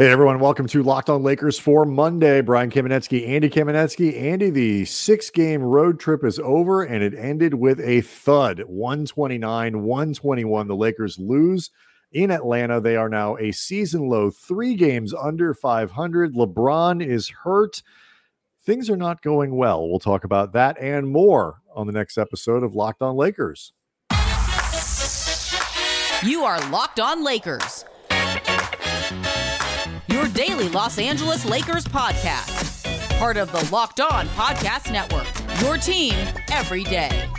Hey everyone, welcome to Locked On Lakers for Monday. Brian Kamenetzky, Andy Kamenetzky. Andy, the six-game road trip is over and it ended with a thud. 129, 121. The Lakers lose in Atlanta. They are now a season low, three games under 500. LeBron is hurt. Things are not going well. We'll talk about that and more on the next episode of Locked On Lakers. You are Locked On Lakers daily Los Angeles Lakers podcast. Part of the Locked On Podcast Network. Your team every day.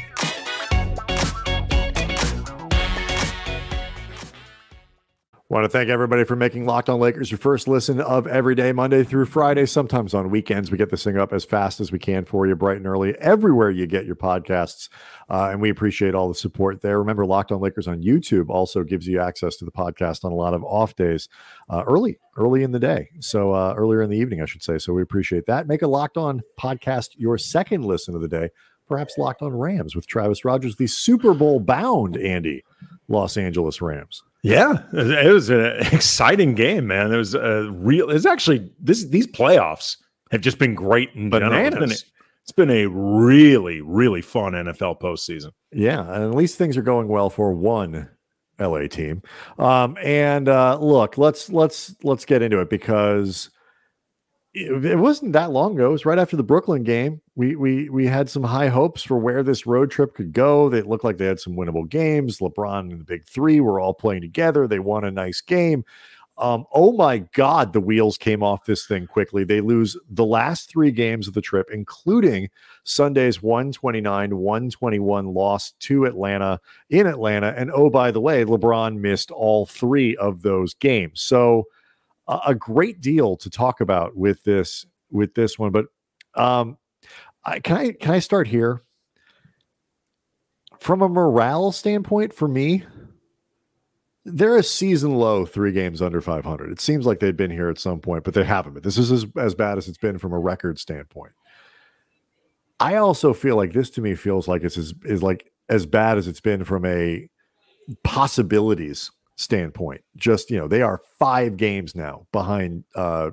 Want to thank everybody for making Locked On Lakers your first listen of every day, Monday through Friday. Sometimes on weekends, we get this thing up as fast as we can for you, bright and early, everywhere you get your podcasts. Uh, and we appreciate all the support there. Remember, Locked On Lakers on YouTube also gives you access to the podcast on a lot of off days, uh, early, early in the day. So uh, earlier in the evening, I should say. So we appreciate that. Make a Locked On podcast your second listen of the day. Perhaps Locked On Rams with Travis Rogers, the Super Bowl bound Andy Los Angeles Rams. Yeah, it was an exciting game, man. It was a real. It's actually this. These playoffs have just been great in bananas. It's been, a, it's been a really, really fun NFL postseason. Yeah, and at least things are going well for one LA team. Um, and uh, look, let's let's let's get into it because it, wasn't that long ago. It was right after the Brooklyn game. We we we had some high hopes for where this road trip could go. They looked like they had some winnable games. LeBron and the Big Three were all playing together. They won a nice game. Um, oh my God, the wheels came off this thing quickly. They lose the last three games of the trip, including Sunday's 129 121 loss to Atlanta in Atlanta. And oh, by the way, LeBron missed all three of those games. So, a great deal to talk about with this with this one. But um, I, can I can I start here? From a morale standpoint, for me, they're a season low, three games under 500. It seems like they've been here at some point, but they haven't But This is as, as bad as it's been from a record standpoint. I also feel like this to me feels like it's as, is like as bad as it's been from a possibilities standpoint. Just, you know, they are five games now behind uh,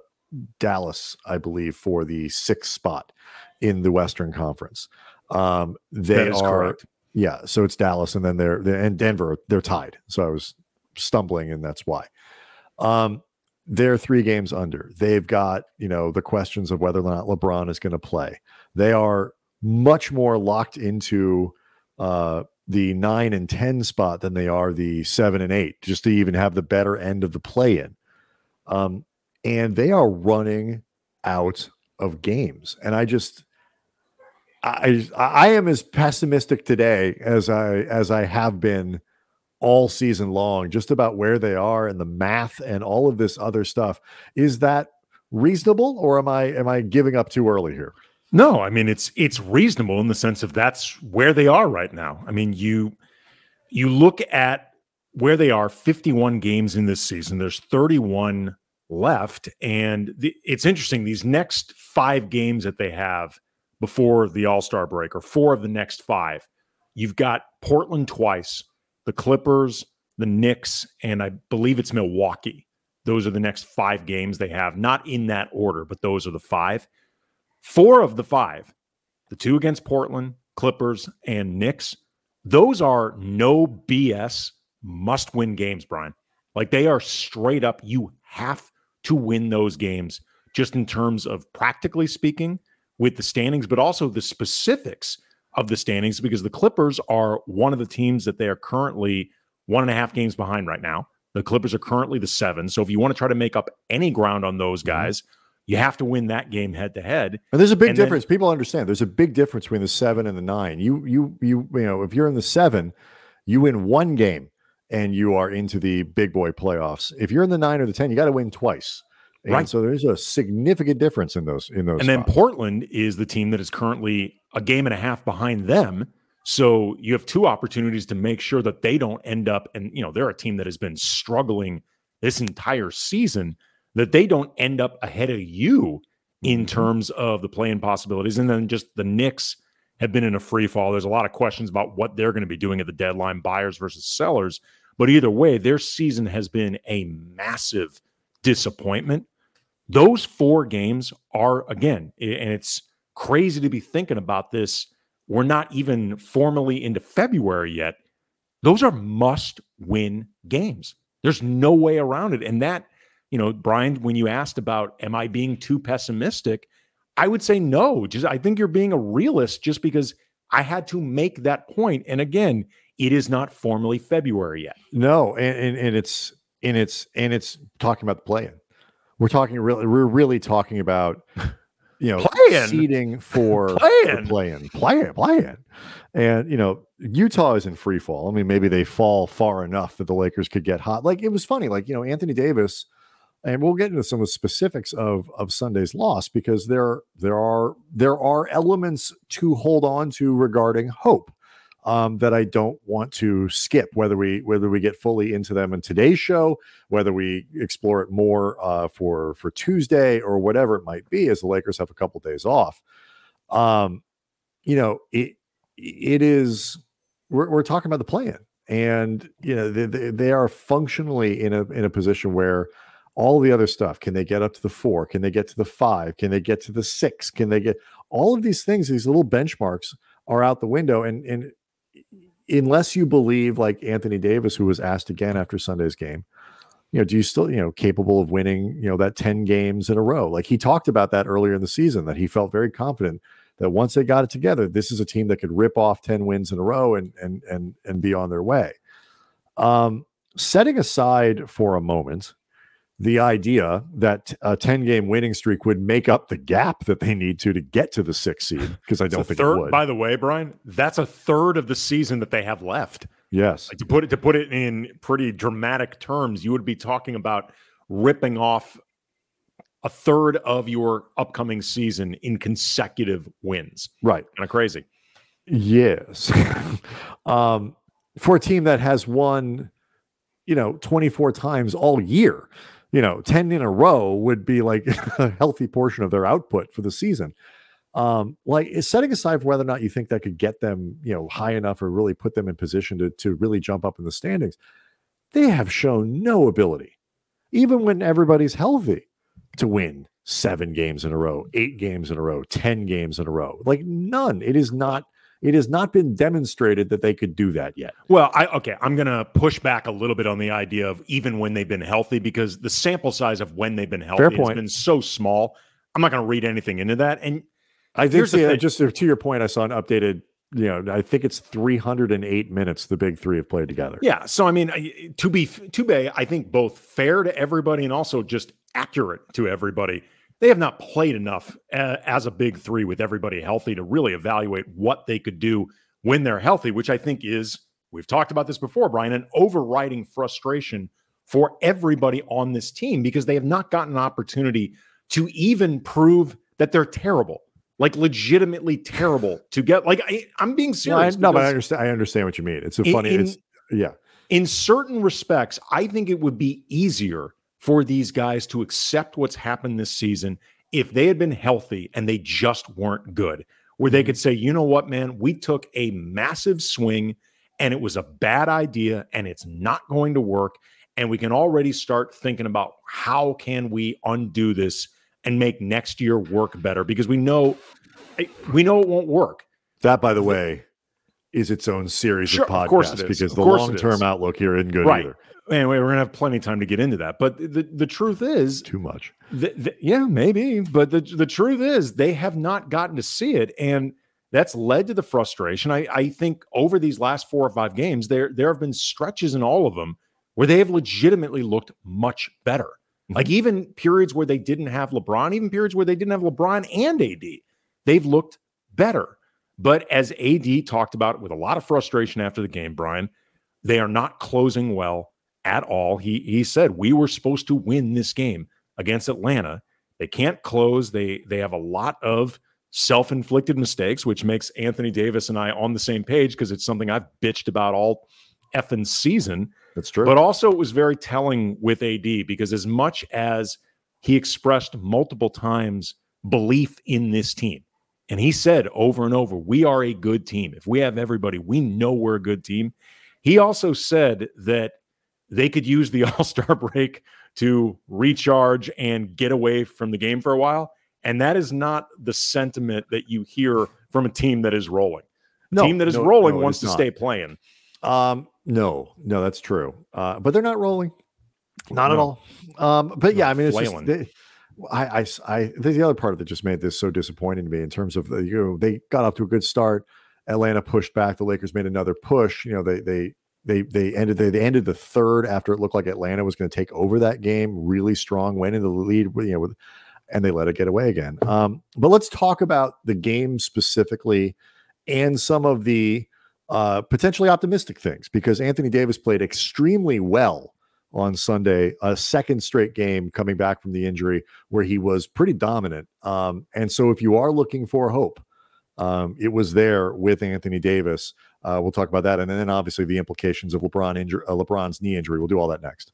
Dallas, I believe, for the sixth spot in the Western Conference. Um, they are, correct. yeah. So it's Dallas, and then they're, they're and Denver. They're tied. So I was stumbling, and that's why. Um, they're three games under. They've got you know the questions of whether or not LeBron is going to play. They are much more locked into uh, the nine and 10 spot than they are the seven and eight, just to even have the better end of the play in. Um, and they are running out of games. And I just, I, I am as pessimistic today as I, as I have been all season long, just about where they are and the math and all of this other stuff. Is that reasonable or am I, am I giving up too early here? No, I mean it's it's reasonable in the sense of that's where they are right now. I mean you you look at where they are 51 games in this season. There's 31 left and the, it's interesting these next 5 games that they have before the All-Star break or four of the next 5. You've got Portland twice, the Clippers, the Knicks and I believe it's Milwaukee. Those are the next 5 games they have, not in that order, but those are the 5 Four of the five, the two against Portland, Clippers, and Knicks, those are no BS must win games, Brian. Like they are straight up, you have to win those games just in terms of practically speaking with the standings, but also the specifics of the standings because the Clippers are one of the teams that they are currently one and a half games behind right now. The Clippers are currently the seven. So if you want to try to make up any ground on those mm-hmm. guys, mm-hmm you have to win that game head to head. And there's a big and difference. Then, People understand there's a big difference between the seven and the nine. You you you you know if you're in the seven, you win one game and you are into the big boy playoffs. If you're in the nine or the ten, you got to win twice. And right. So there's a significant difference in those in those. And spots. then Portland is the team that is currently a game and a half behind them. So you have two opportunities to make sure that they don't end up and you know they're a team that has been struggling this entire season that they don't end up ahead of you in mm-hmm. terms of the playing possibilities. And then just the Knicks have been in a free fall. There's a lot of questions about what they're going to be doing at the deadline, buyers versus sellers. But either way, their season has been a massive disappointment. Those four games are, again, and it's crazy to be thinking about this. We're not even formally into February yet. Those are must win games. There's no way around it. And that, you know, Brian, when you asked about, am I being too pessimistic? I would say no. Just I think you're being a realist just because I had to make that point. And again, it is not formally February yet. No, and, and, and it's and it's and it's talking about the play-in. We're talking really we're really talking about you know seeding for play-in. play-in, play-in, play-in. And you know, Utah is in free fall. I mean, maybe they fall far enough that the Lakers could get hot. Like it was funny, like you know, Anthony Davis, and we'll get into some of the specifics of of Sunday's loss because there there are there are elements to hold on to regarding hope um, that I don't want to skip. Whether we whether we get fully into them in today's show, whether we explore it more uh, for for Tuesday or whatever it might be, as the Lakers have a couple days off. Um, you know, it it is we're, we're talking about the plan, and you know they, they, they are functionally in a in a position where all the other stuff. Can they get up to the four? Can they get to the five? Can they get to the six? Can they get all of these things these little benchmarks are out the window. And and unless you believe like Anthony Davis, who was asked again after Sunday's game, you know, do you still, you know, capable of winning, you know, that 10 games in a row? Like he talked about that earlier in the season, that he felt very confident that once they got it together, this is a team that could rip off 10 wins in a row and and and and be on their way. Um, setting aside for a moment the idea that a 10 game winning streak would make up the gap that they need to to get to the sixth seed because I don't think third, it would. By the way, Brian, that's a third of the season that they have left. Yes. Like to put it to put it in pretty dramatic terms, you would be talking about ripping off a third of your upcoming season in consecutive wins. Right. Kind of crazy. Yes. um, for a team that has won, you know, 24 times all year you know, 10 in a row would be like a healthy portion of their output for the season. Um, like setting aside whether or not you think that could get them, you know, high enough or really put them in position to, to really jump up in the standings, they have shown no ability, even when everybody's healthy, to win seven games in a row, eight games in a row, 10 games in a row. Like none. It is not it has not been demonstrated that they could do that yet. Well, I okay, I'm going to push back a little bit on the idea of even when they've been healthy because the sample size of when they've been healthy has been so small. I'm not going to read anything into that. And I did see uh, just uh, to your point, I saw an updated. You know, I think it's 308 minutes the big three have played together. Yeah. So I mean, to be to be, I think both fair to everybody and also just accurate to everybody they have not played enough uh, as a big three with everybody healthy to really evaluate what they could do when they're healthy, which I think is, we've talked about this before, Brian, an overriding frustration for everybody on this team because they have not gotten an opportunity to even prove that they're terrible. Like legitimately terrible to get. Like I, am being serious. No, I, no, but I understand. I understand what you mean. It's a funny. In, it's yeah. In certain respects, I think it would be easier for these guys to accept what's happened this season if they had been healthy and they just weren't good, where they mm-hmm. could say, you know what, man, we took a massive swing and it was a bad idea and it's not going to work. And we can already start thinking about how can we undo this and make next year work better because we know we know it won't work. That, by the way, is its own series sure, of podcasts of because the long term outlook here isn't good right. either. Anyway, we're gonna have plenty of time to get into that. But the, the truth is too much. The, the, yeah, maybe. But the, the truth is they have not gotten to see it. And that's led to the frustration. I, I think over these last four or five games, there there have been stretches in all of them where they have legitimately looked much better. Mm-hmm. Like even periods where they didn't have LeBron, even periods where they didn't have LeBron and AD, they've looked better. But as AD talked about with a lot of frustration after the game, Brian, they are not closing well at all. He he said we were supposed to win this game against Atlanta. They can't close. They they have a lot of self-inflicted mistakes, which makes Anthony Davis and I on the same page because it's something I've bitched about all effing season. That's true. But also it was very telling with AD because as much as he expressed multiple times belief in this team, and he said over and over, we are a good team. If we have everybody, we know we're a good team. He also said that they could use the All Star break to recharge and get away from the game for a while. And that is not the sentiment that you hear from a team that is rolling. No, team that is no, rolling no, wants is to not. stay playing. Um, no, no, that's true. Uh, but they're not rolling. Not at all. Um, but yeah, I mean, it's just, flailing. they, I, I, I, the other part that just made this so disappointing to me in terms of the, you know, they got off to a good start. Atlanta pushed back. The Lakers made another push. You know, they, they, they, they ended, they, they ended the third after it looked like Atlanta was going to take over that game really strong, went into the lead, you know, with, and they let it get away again. Um, but let's talk about the game specifically and some of the uh, potentially optimistic things because Anthony Davis played extremely well on Sunday, a second straight game coming back from the injury where he was pretty dominant. Um, and so, if you are looking for hope, um, it was there with Anthony Davis. Uh, we'll talk about that, and then obviously the implications of LeBron injury, uh, LeBron's knee injury. We'll do all that next.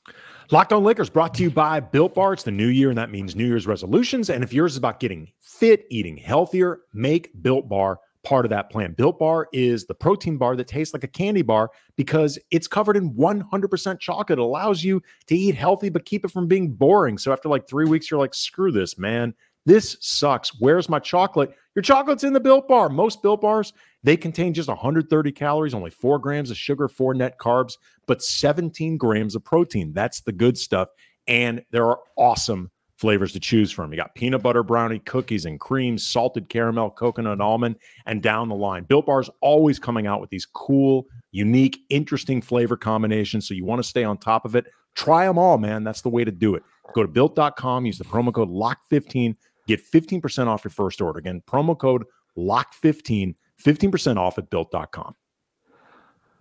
Locked on Lakers brought to you by Built Bar. It's the new year, and that means New Year's resolutions. And if yours is about getting fit, eating healthier, make Built Bar part of that plan. Built Bar is the protein bar that tastes like a candy bar because it's covered in 100% chocolate. It allows you to eat healthy, but keep it from being boring. So after like three weeks, you're like, screw this, man. This sucks. Where's my chocolate? Your chocolate's in the Built Bar. Most Built Bars, they contain just 130 calories, only four grams of sugar, four net carbs, but 17 grams of protein. That's the good stuff. And there are awesome flavors to choose from. You got peanut butter brownie, cookies and cream, salted caramel, coconut almond, and down the line. Built Bar's always coming out with these cool, unique, interesting flavor combinations. So you want to stay on top of it. Try them all, man. That's the way to do it. Go to built.com, use the promo code LOCK15, get 15% off your first order. Again, promo code LOCK15, 15% off at built.com.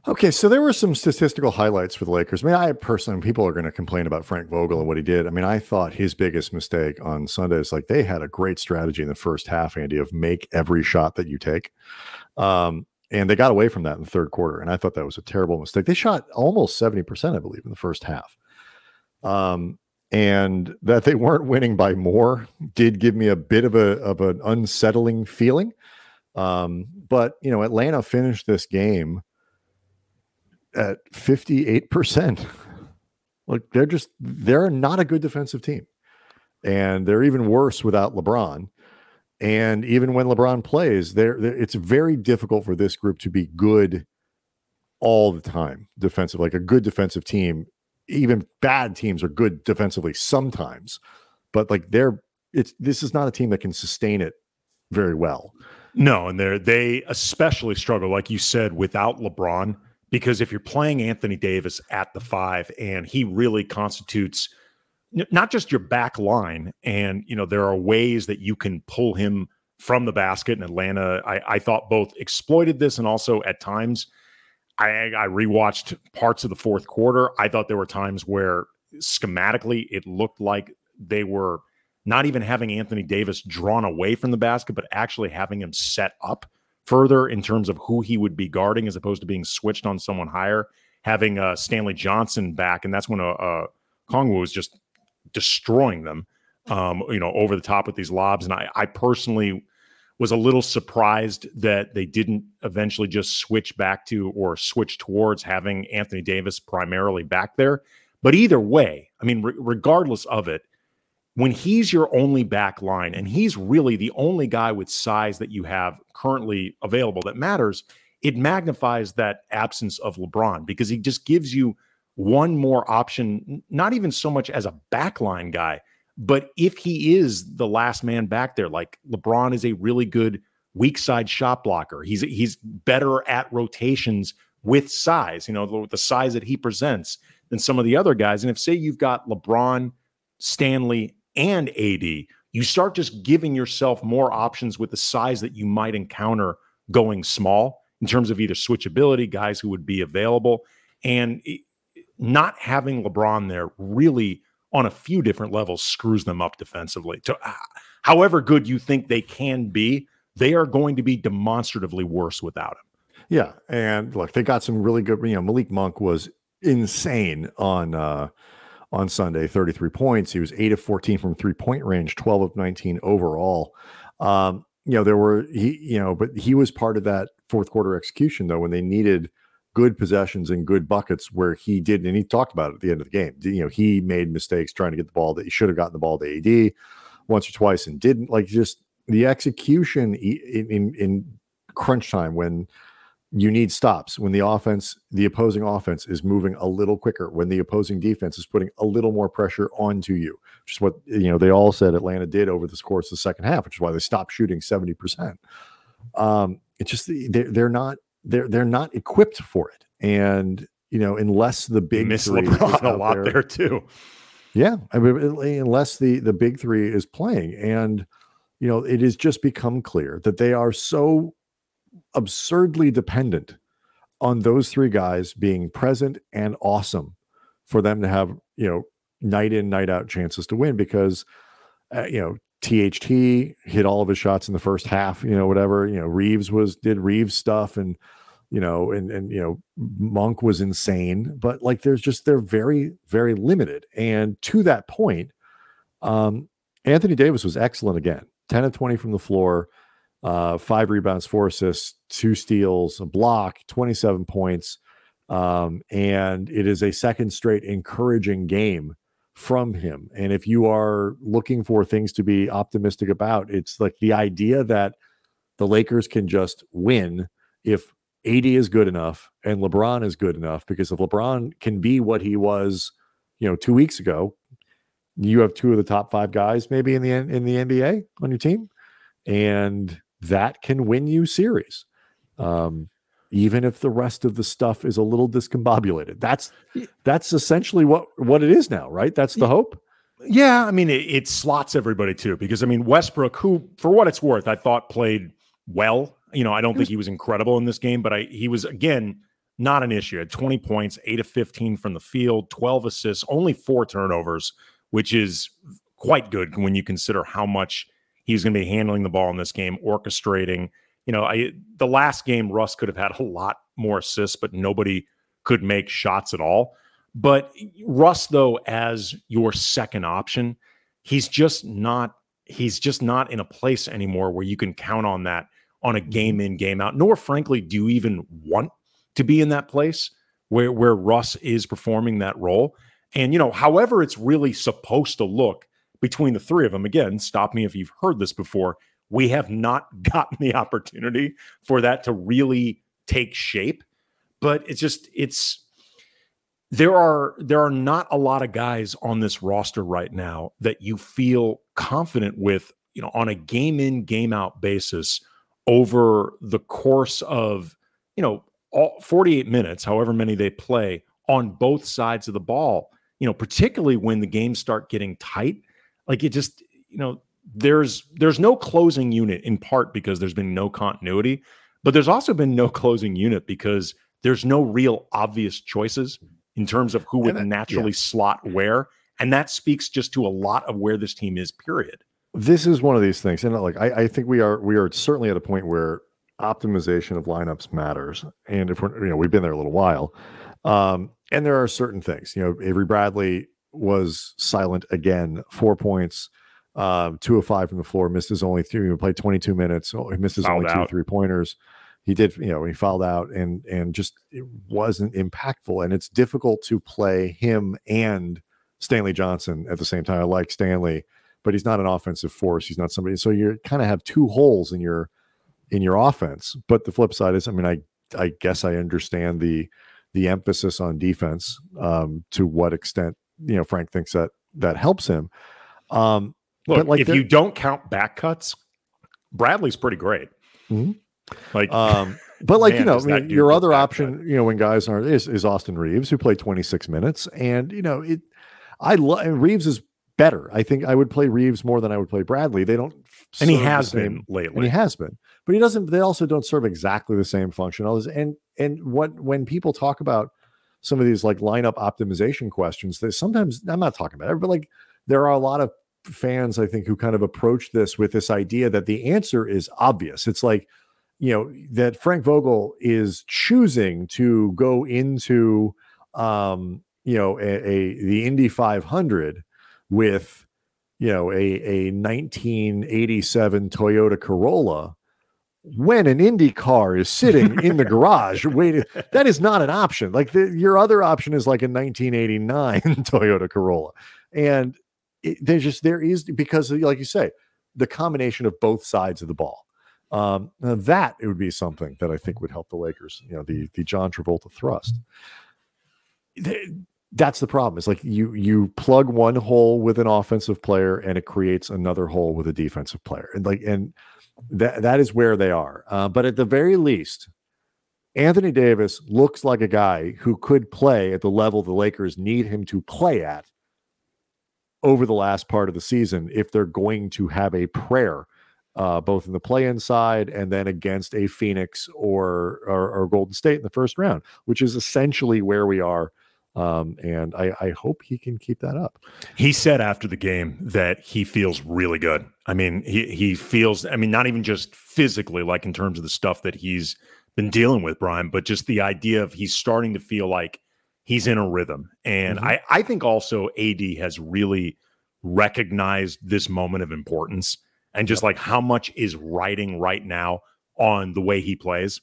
Okay, so there were some statistical highlights for the Lakers. I mean, I personally, people are going to complain about Frank Vogel and what he did. I mean, I thought his biggest mistake on Sunday is like they had a great strategy in the first half, Andy, of make every shot that you take. Um, and they got away from that in the third quarter. And I thought that was a terrible mistake. They shot almost 70%, I believe, in the first half. Um, and that they weren't winning by more did give me a bit of a of an unsettling feeling. Um, but you know, Atlanta finished this game at 58%. Look, they're just they're not a good defensive team. And they're even worse without LeBron. And even when LeBron plays, they're, they're- it's very difficult for this group to be good all the time defensive, like a good defensive team. Even bad teams are good defensively sometimes, but like they're it's this is not a team that can sustain it very well. No, and they they especially struggle, like you said, without LeBron, because if you're playing Anthony Davis at the five, and he really constitutes not just your back line, and you know there are ways that you can pull him from the basket. And Atlanta, I, I thought both exploited this, and also at times, I, I rewatched parts of the fourth quarter. I thought there were times where schematically it looked like they were not even having Anthony Davis drawn away from the basket, but actually having him set up further in terms of who he would be guarding as opposed to being switched on someone higher. Having uh, Stanley Johnson back, and that's when uh, uh, Kongwu was just destroying them, um, you know, over the top with these lobs. And I, I personally was a little surprised that they didn't eventually just switch back to or switch towards having Anthony Davis primarily back there. But either way, I mean, re- regardless of it, when he's your only back line and he's really the only guy with size that you have currently available that matters, it magnifies that absence of LeBron because he just gives you one more option, not even so much as a backline guy, but if he is the last man back there, like LeBron is a really good weak side shot blocker. He's he's better at rotations with size, you know, the, the size that he presents than some of the other guys. And if say you've got LeBron, Stanley, and AD, you start just giving yourself more options with the size that you might encounter going small in terms of either switchability, guys who would be available, and not having LeBron there really on a few different levels screws them up defensively. To uh, however good you think they can be, they are going to be demonstratively worse without him. Yeah, and look, they got some really good. You know, Malik Monk was insane on uh on Sunday. Thirty three points. He was eight of fourteen from three point range. Twelve of nineteen overall. Um, you know, there were he. You know, but he was part of that fourth quarter execution though when they needed good possessions and good buckets where he did, and he talked about it at the end of the game. You know, he made mistakes trying to get the ball that he should have gotten the ball to AD once or twice and didn't. Like just the execution in in, in crunch time when you need stops when the offense, the opposing offense is moving a little quicker, when the opposing defense is putting a little more pressure onto you, which is what you know they all said Atlanta did over this course of the second half, which is why they stopped shooting 70%. Um, it's just they're, they're not they're they're not equipped for it. And you know, unless the big miss three LeBron a lot there, there too. Yeah, I mean, unless the the big three is playing, and you know, it has just become clear that they are so absurdly dependent on those three guys being present and awesome for them to have you know night in night out chances to win because uh, you know THT hit all of his shots in the first half you know whatever you know Reaves was did Reaves stuff and you know and and you know Monk was insane but like there's just they're very very limited. And to that point um Anthony Davis was excellent again 10 of 20 from the floor uh, five rebounds, four assists, two steals, a block, 27 points. Um, and it is a second straight encouraging game from him. And if you are looking for things to be optimistic about, it's like the idea that the Lakers can just win if AD is good enough and LeBron is good enough. Because if LeBron can be what he was, you know, two weeks ago, you have two of the top five guys maybe in the in the NBA on your team, and that can win you series. Um, even if the rest of the stuff is a little discombobulated. That's that's essentially what what it is now, right? That's the hope. Yeah, I mean it, it, slots everybody too because I mean Westbrook, who for what it's worth, I thought played well. You know, I don't think he was incredible in this game, but I he was again not an issue. Had 20 points, 8 of 15 from the field, 12 assists, only 4 turnovers, which is quite good when you consider how much he's going to be handling the ball in this game, orchestrating. You know, I the last game Russ could have had a lot more assists, but nobody could make shots at all. But Russ, though, as your second option, he's just not he's just not in a place anymore where you can count on that on a mm-hmm. game in game out. Nor, frankly, do you even want to be in that place where where Russ is performing that role. And you know, however, it's really supposed to look between the three of them. Again, stop me if you've heard this before. We have not gotten the opportunity for that to really take shape, but it's just it's there are there are not a lot of guys on this roster right now that you feel confident with, you know, on a game in game out basis over the course of, you know, all 48 minutes, however many they play on both sides of the ball, you know, particularly when the games start getting tight like it just, you know, there's there's no closing unit in part because there's been no continuity, but there's also been no closing unit because there's no real obvious choices in terms of who would that, naturally yeah. slot where. And that speaks just to a lot of where this team is, period. This is one of these things. And like I, I think we are we are certainly at a point where optimization of lineups matters. And if we're you know, we've been there a little while. Um, and there are certain things, you know, Avery Bradley was silent again. Four points, um, two of five from the floor. Missed his only three. He played 22 minutes. So he missed his fouled only out. two three pointers. He did, you know, he fouled out and and just it wasn't impactful. And it's difficult to play him and Stanley Johnson at the same time. I like Stanley, but he's not an offensive force. He's not somebody. So you kind of have two holes in your in your offense. But the flip side is, I mean, I I guess I understand the the emphasis on defense um, to what extent you know Frank thinks that that helps him. Um, Look, but like if you don't count back cuts, Bradley's pretty great. Mm-hmm. Like, um, but like man, you know, I mean, your other option, cut. you know, when guys aren't is, is Austin Reaves who played 26 minutes, and you know, it. I love Reaves is better. I think I would play Reaves more than I would play Bradley. They don't, and he has been lately. And he has been, but he doesn't. They also don't serve exactly the same function. All this, and and what when people talk about some of these like lineup optimization questions that sometimes I'm not talking about it, but like there are a lot of fans, I think, who kind of approach this with this idea that the answer is obvious. It's like, you know, that Frank Vogel is choosing to go into, um, you know, a, a the Indy 500 with, you know, a, a 1987 Toyota Corolla when an Indy car is sitting in the garage waiting. That is not an option. Like the, your other option is like a 1989 Toyota Corolla, and it, there's just there is because like you say, the combination of both sides of the ball. Um, that it would be something that I think would help the Lakers. You know, the the John Travolta thrust. that's the problem. It's like you you plug one hole with an offensive player and it creates another hole with a defensive player, and like and that that is where they are. Uh, but at the very least, Anthony Davis looks like a guy who could play at the level the Lakers need him to play at over the last part of the season if they're going to have a prayer uh, both in the play-in side and then against a Phoenix or, or, or Golden State in the first round, which is essentially where we are. Um, and I, I hope he can keep that up. He said after the game that he feels really good. I mean, he he feels. I mean, not even just physically, like in terms of the stuff that he's been dealing with, Brian, but just the idea of he's starting to feel like he's in a rhythm. And mm-hmm. I I think also AD has really recognized this moment of importance and just like how much is writing right now on the way he plays.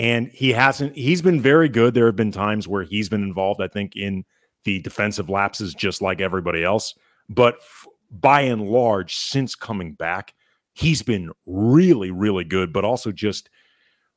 And he hasn't, he's been very good. There have been times where he's been involved, I think, in the defensive lapses, just like everybody else. But f- by and large, since coming back, he's been really, really good. But also just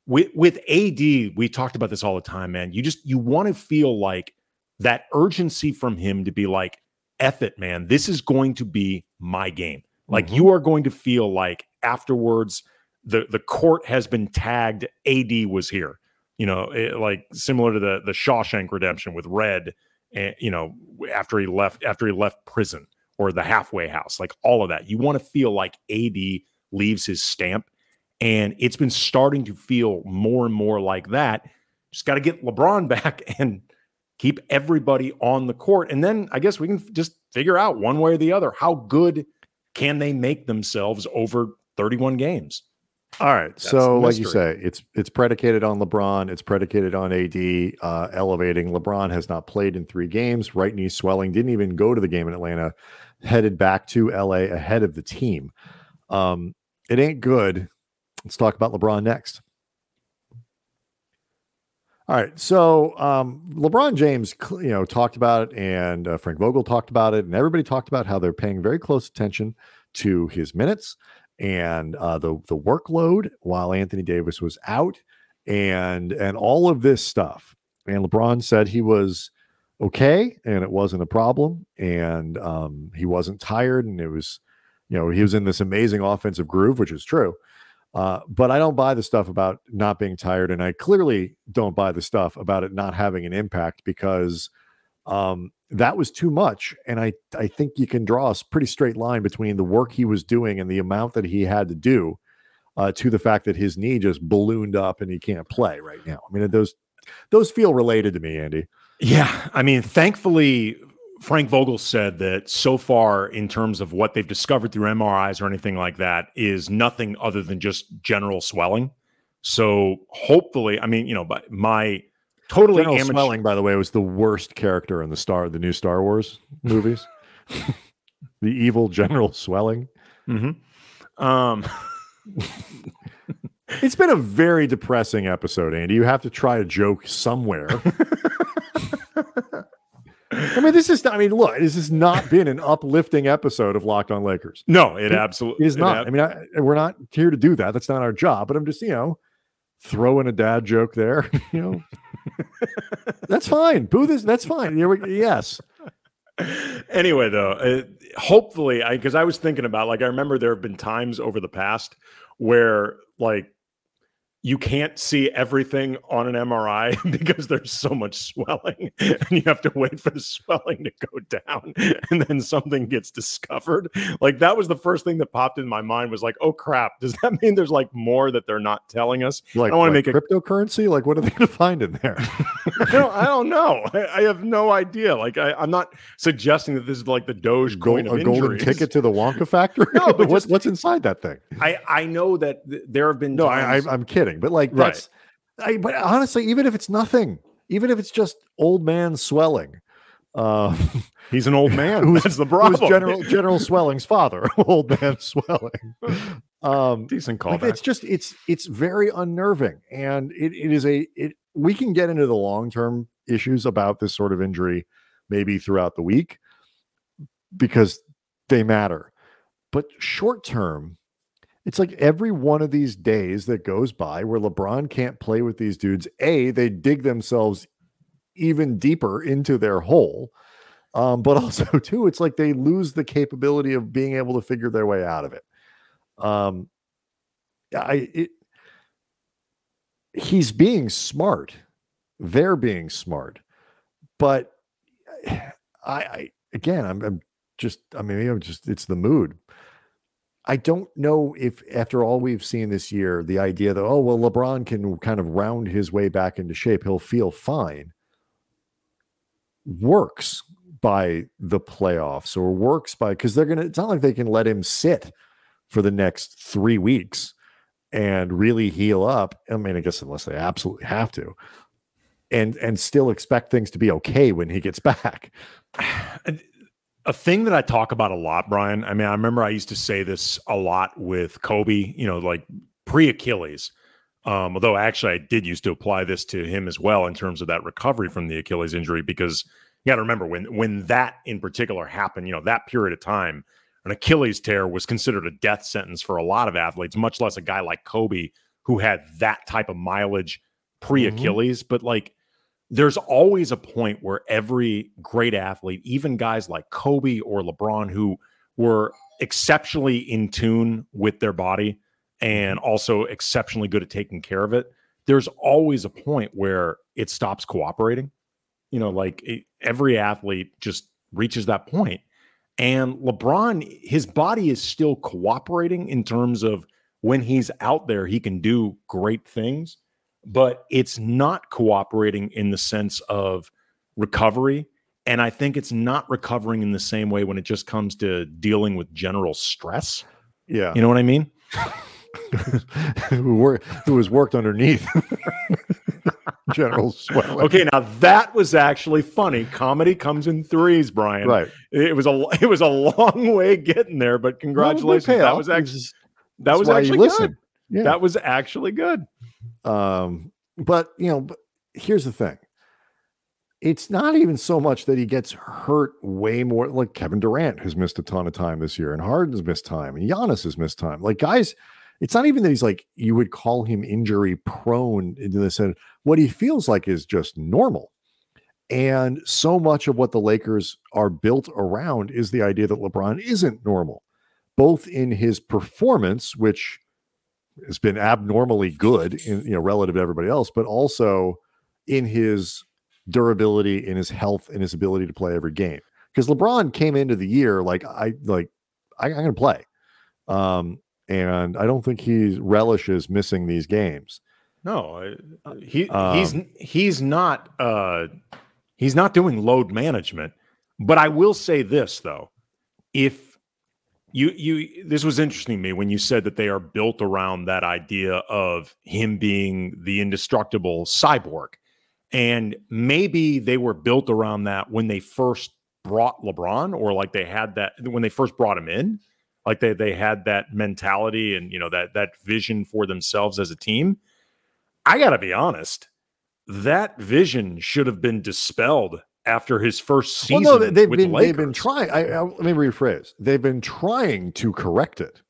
with with AD, we talked about this all the time, man. You just you want to feel like that urgency from him to be like, F it, man. This is going to be my game. Like mm-hmm. you are going to feel like afterwards the the court has been tagged. AD was here. You know, it, like similar to the the Shawshank Redemption with Red. And you know, after he left after he left prison or the halfway house, like all of that. You want to feel like AD leaves his stamp, and it's been starting to feel more and more like that. Just got to get LeBron back and keep everybody on the court, and then I guess we can just figure out one way or the other how good can they make themselves over 31 games? All right. That's so, like you say, it's it's predicated on LeBron. It's predicated on AD uh, elevating. LeBron has not played in three games. Right knee swelling. Didn't even go to the game in Atlanta. Headed back to LA ahead of the team. Um, it ain't good. Let's talk about LeBron next. All right, so um, LeBron James, you know, talked about it, and uh, Frank Vogel talked about it, and everybody talked about how they're paying very close attention to his minutes and uh, the the workload while Anthony Davis was out, and and all of this stuff. And LeBron said he was okay, and it wasn't a problem, and um, he wasn't tired, and it was, you know, he was in this amazing offensive groove, which is true. Uh, but I don't buy the stuff about not being tired, and I clearly don't buy the stuff about it not having an impact because um, that was too much. And I I think you can draw a pretty straight line between the work he was doing and the amount that he had to do uh, to the fact that his knee just ballooned up and he can't play right now. I mean, those those feel related to me, Andy. Yeah, I mean, thankfully Frank Vogel said that so far, in terms of what they've discovered through MRIs or anything like that, is nothing other than just general swelling. So hopefully, I mean, you know, but my totally general amateur- swelling, by the way, was the worst character in the star the new Star Wars movies. the evil General Swelling. Mm-hmm. Um. it's been a very depressing episode, Andy. You have to try a joke somewhere. I mean, this is. I mean, look, this has not been an uplifting episode of Locked On Lakers. No, it, it absolutely is not. Ab- I mean, I, we're not here to do that. That's not our job. But I'm just, you know, throwing a dad joke there. You know, that's fine. Boo this. That's fine. Yes. Anyway, though, uh, hopefully, I because I was thinking about like I remember there have been times over the past where like you can't see everything on an MRI because there's so much swelling and you have to wait for the swelling to go down and then something gets discovered. Like that was the first thing that popped in my mind was like, oh crap, does that mean there's like more that they're not telling us? Like, I want to like make a cryptocurrency. Like, what are they going to find in there? I, don't, I don't know. I, I, have no idea. Like, I, am not suggesting that this is like the Dogecoin a golden ticket to the Wonka factory. no, but what's, what's inside that thing? I I know that th- there have been no. Times- I, I'm kidding but like that's. I, but honestly, even if it's nothing, even if it's just old man swelling, uh, he's an old man. Who's, that's the problem. General General Swelling's father, old man swelling. Um, Decent like it's just it's it's very unnerving, and it, it is a it. We can get into the long term issues about this sort of injury maybe throughout the week because they matter, but short term. It's like every one of these days that goes by where LeBron can't play with these dudes. A, they dig themselves even deeper into their hole. Um, but also, too, it's like they lose the capability of being able to figure their way out of it. Um, I it, he's being smart. They're being smart, but I, I again, I'm, I'm just. I mean, I'm just. It's the mood. I don't know if after all we've seen this year, the idea that oh well, LeBron can kind of round his way back into shape, he'll feel fine, works by the playoffs or works by because they're gonna. It's not like they can let him sit for the next three weeks and really heal up. I mean, I guess unless they absolutely have to, and and still expect things to be okay when he gets back. a thing that I talk about a lot, Brian. I mean, I remember I used to say this a lot with Kobe, you know, like pre Achilles. Um, although actually I did used to apply this to him as well in terms of that recovery from the Achilles injury, because you got to remember when when that in particular happened, you know, that period of time, an Achilles tear was considered a death sentence for a lot of athletes, much less a guy like Kobe who had that type of mileage pre Achilles. Mm-hmm. But like there's always a point where every great athlete, even guys like Kobe or LeBron, who were exceptionally in tune with their body and mm-hmm. also exceptionally good at taking care of it, there's always a point where it stops cooperating. You know, like it, every athlete just reaches that point. And LeBron, his body is still cooperating in terms of when he's out there, he can do great things but it's not cooperating in the sense of recovery. And I think it's not recovering in the same way when it just comes to dealing with general stress. Yeah. You know what I mean? who, was worked underneath general swelling. Okay, now that was actually funny. Comedy comes in threes, Brian. Right. It was a it was a long way getting there, but congratulations. Well, that was actually that was actually good. Yeah. That was actually good. Um, but you know, but here's the thing. It's not even so much that he gets hurt way more. Like Kevin Durant has missed a ton of time this year, and Harden's missed time, and Giannis has missed time. Like guys, it's not even that he's like you would call him injury prone into the sense. What he feels like is just normal. And so much of what the Lakers are built around is the idea that LeBron isn't normal, both in his performance, which has been abnormally good in you know relative to everybody else, but also in his durability, in his health, in his ability to play every game. Because LeBron came into the year like I like I, am going to play, um, and I don't think he relishes missing these games. No, he um, he's he's not uh, he's not doing load management. But I will say this though, if you you this was interesting to me when you said that they are built around that idea of him being the indestructible cyborg. And maybe they were built around that when they first brought LeBron or like they had that when they first brought him in, like they they had that mentality and you know that that vision for themselves as a team. I got to be honest, that vision should have been dispelled after his first season. Well, no, they've been the they've been trying. I, I, let me rephrase. They've been trying to correct it.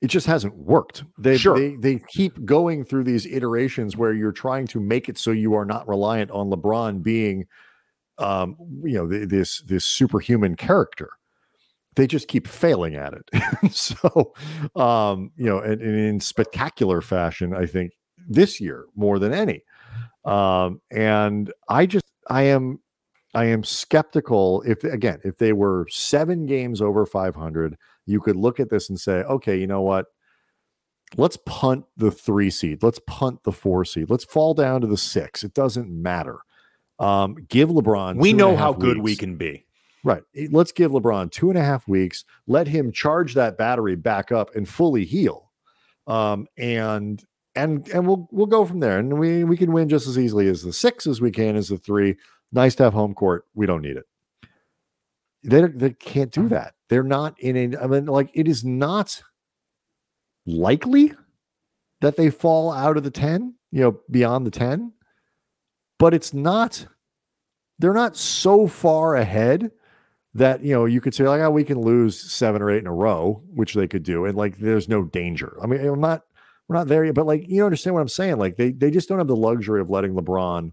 It just hasn't worked. They sure. they they keep going through these iterations where you're trying to make it so you are not reliant on LeBron being, um, you know, this this superhuman character. They just keep failing at it. so, um, you know, and, and in spectacular fashion, I think this year more than any. Um, and I just I am I am skeptical if again, if they were seven games over 500, you could look at this and say, okay, you know what? Let's punt the three seed. Let's punt the four seed. Let's fall down to the six. It doesn't matter. Um, give LeBron. We know how good weeks. we can be. Right. Let's give LeBron two and a half weeks. Let him charge that battery back up and fully heal. Um, and and and we'll we'll go from there. And we we can win just as easily as the six as we can as the three. Nice to have home court. We don't need it. They they can't do mm-hmm. that. They're not in a. I mean, like it is not. likely that they fall out of the 10, you know, beyond the 10, but it's not, they're not so far ahead that, you know, you could say, like, oh, we can lose seven or eight in a row, which they could do. And like, there's no danger. I mean, I'm not, we're not there yet, but like, you understand what I'm saying? Like, they, they just don't have the luxury of letting LeBron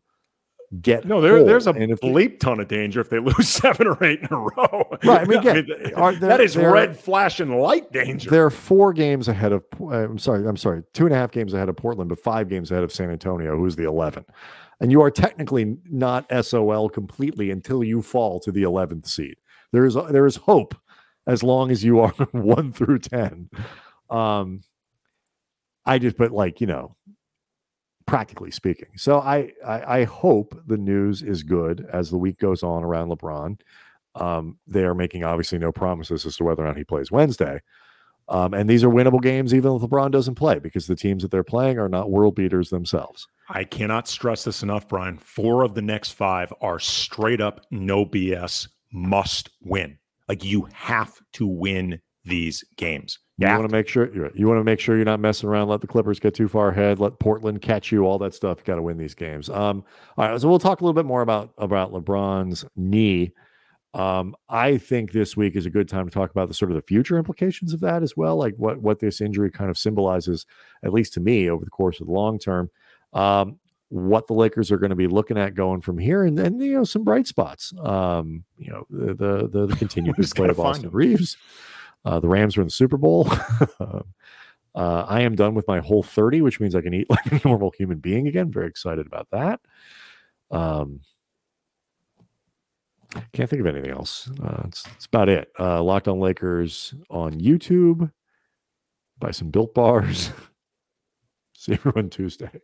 get no there, there's a bleep ton of danger if they lose seven or eight in a row Right, I mean, again, are there- that is red flashing light danger They're four games ahead of. uh, I'm sorry. I'm sorry. Two and a half games ahead of Portland, but five games ahead of San Antonio, who's the 11. And you are technically not SOL completely until you fall to the 11th seed. There is there is hope as long as you are one through 10. Um, I just, but like you know, practically speaking. So I, I I hope the news is good as the week goes on around LeBron. Um, they are making obviously no promises as to whether or not he plays Wednesday. Um, and these are winnable games, even if LeBron doesn't play, because the teams that they're playing are not world beaters themselves. I cannot stress this enough, Brian. Four of the next five are straight up no BS must win. Like you have to win these games. You have want to make sure you're, you want to make sure you're not messing around. Let the Clippers get too far ahead. Let Portland catch you. All that stuff. You got to win these games. Um, all right, so we'll talk a little bit more about about LeBron's knee. Um, I think this week is a good time to talk about the sort of the future implications of that as well, like what what this injury kind of symbolizes, at least to me, over the course of the long term. Um, what the Lakers are going to be looking at going from here, and then you know some bright spots. Um, you know the the the, the continued Who's of Austin? Reaves. Uh, the Rams are in the Super Bowl. uh, I am done with my whole 30, which means I can eat like a normal human being again. Very excited about that. Um, can't think of anything else. Uh, it's about it. Uh, Locked on Lakers on YouTube. Buy some built bars. See everyone Tuesday.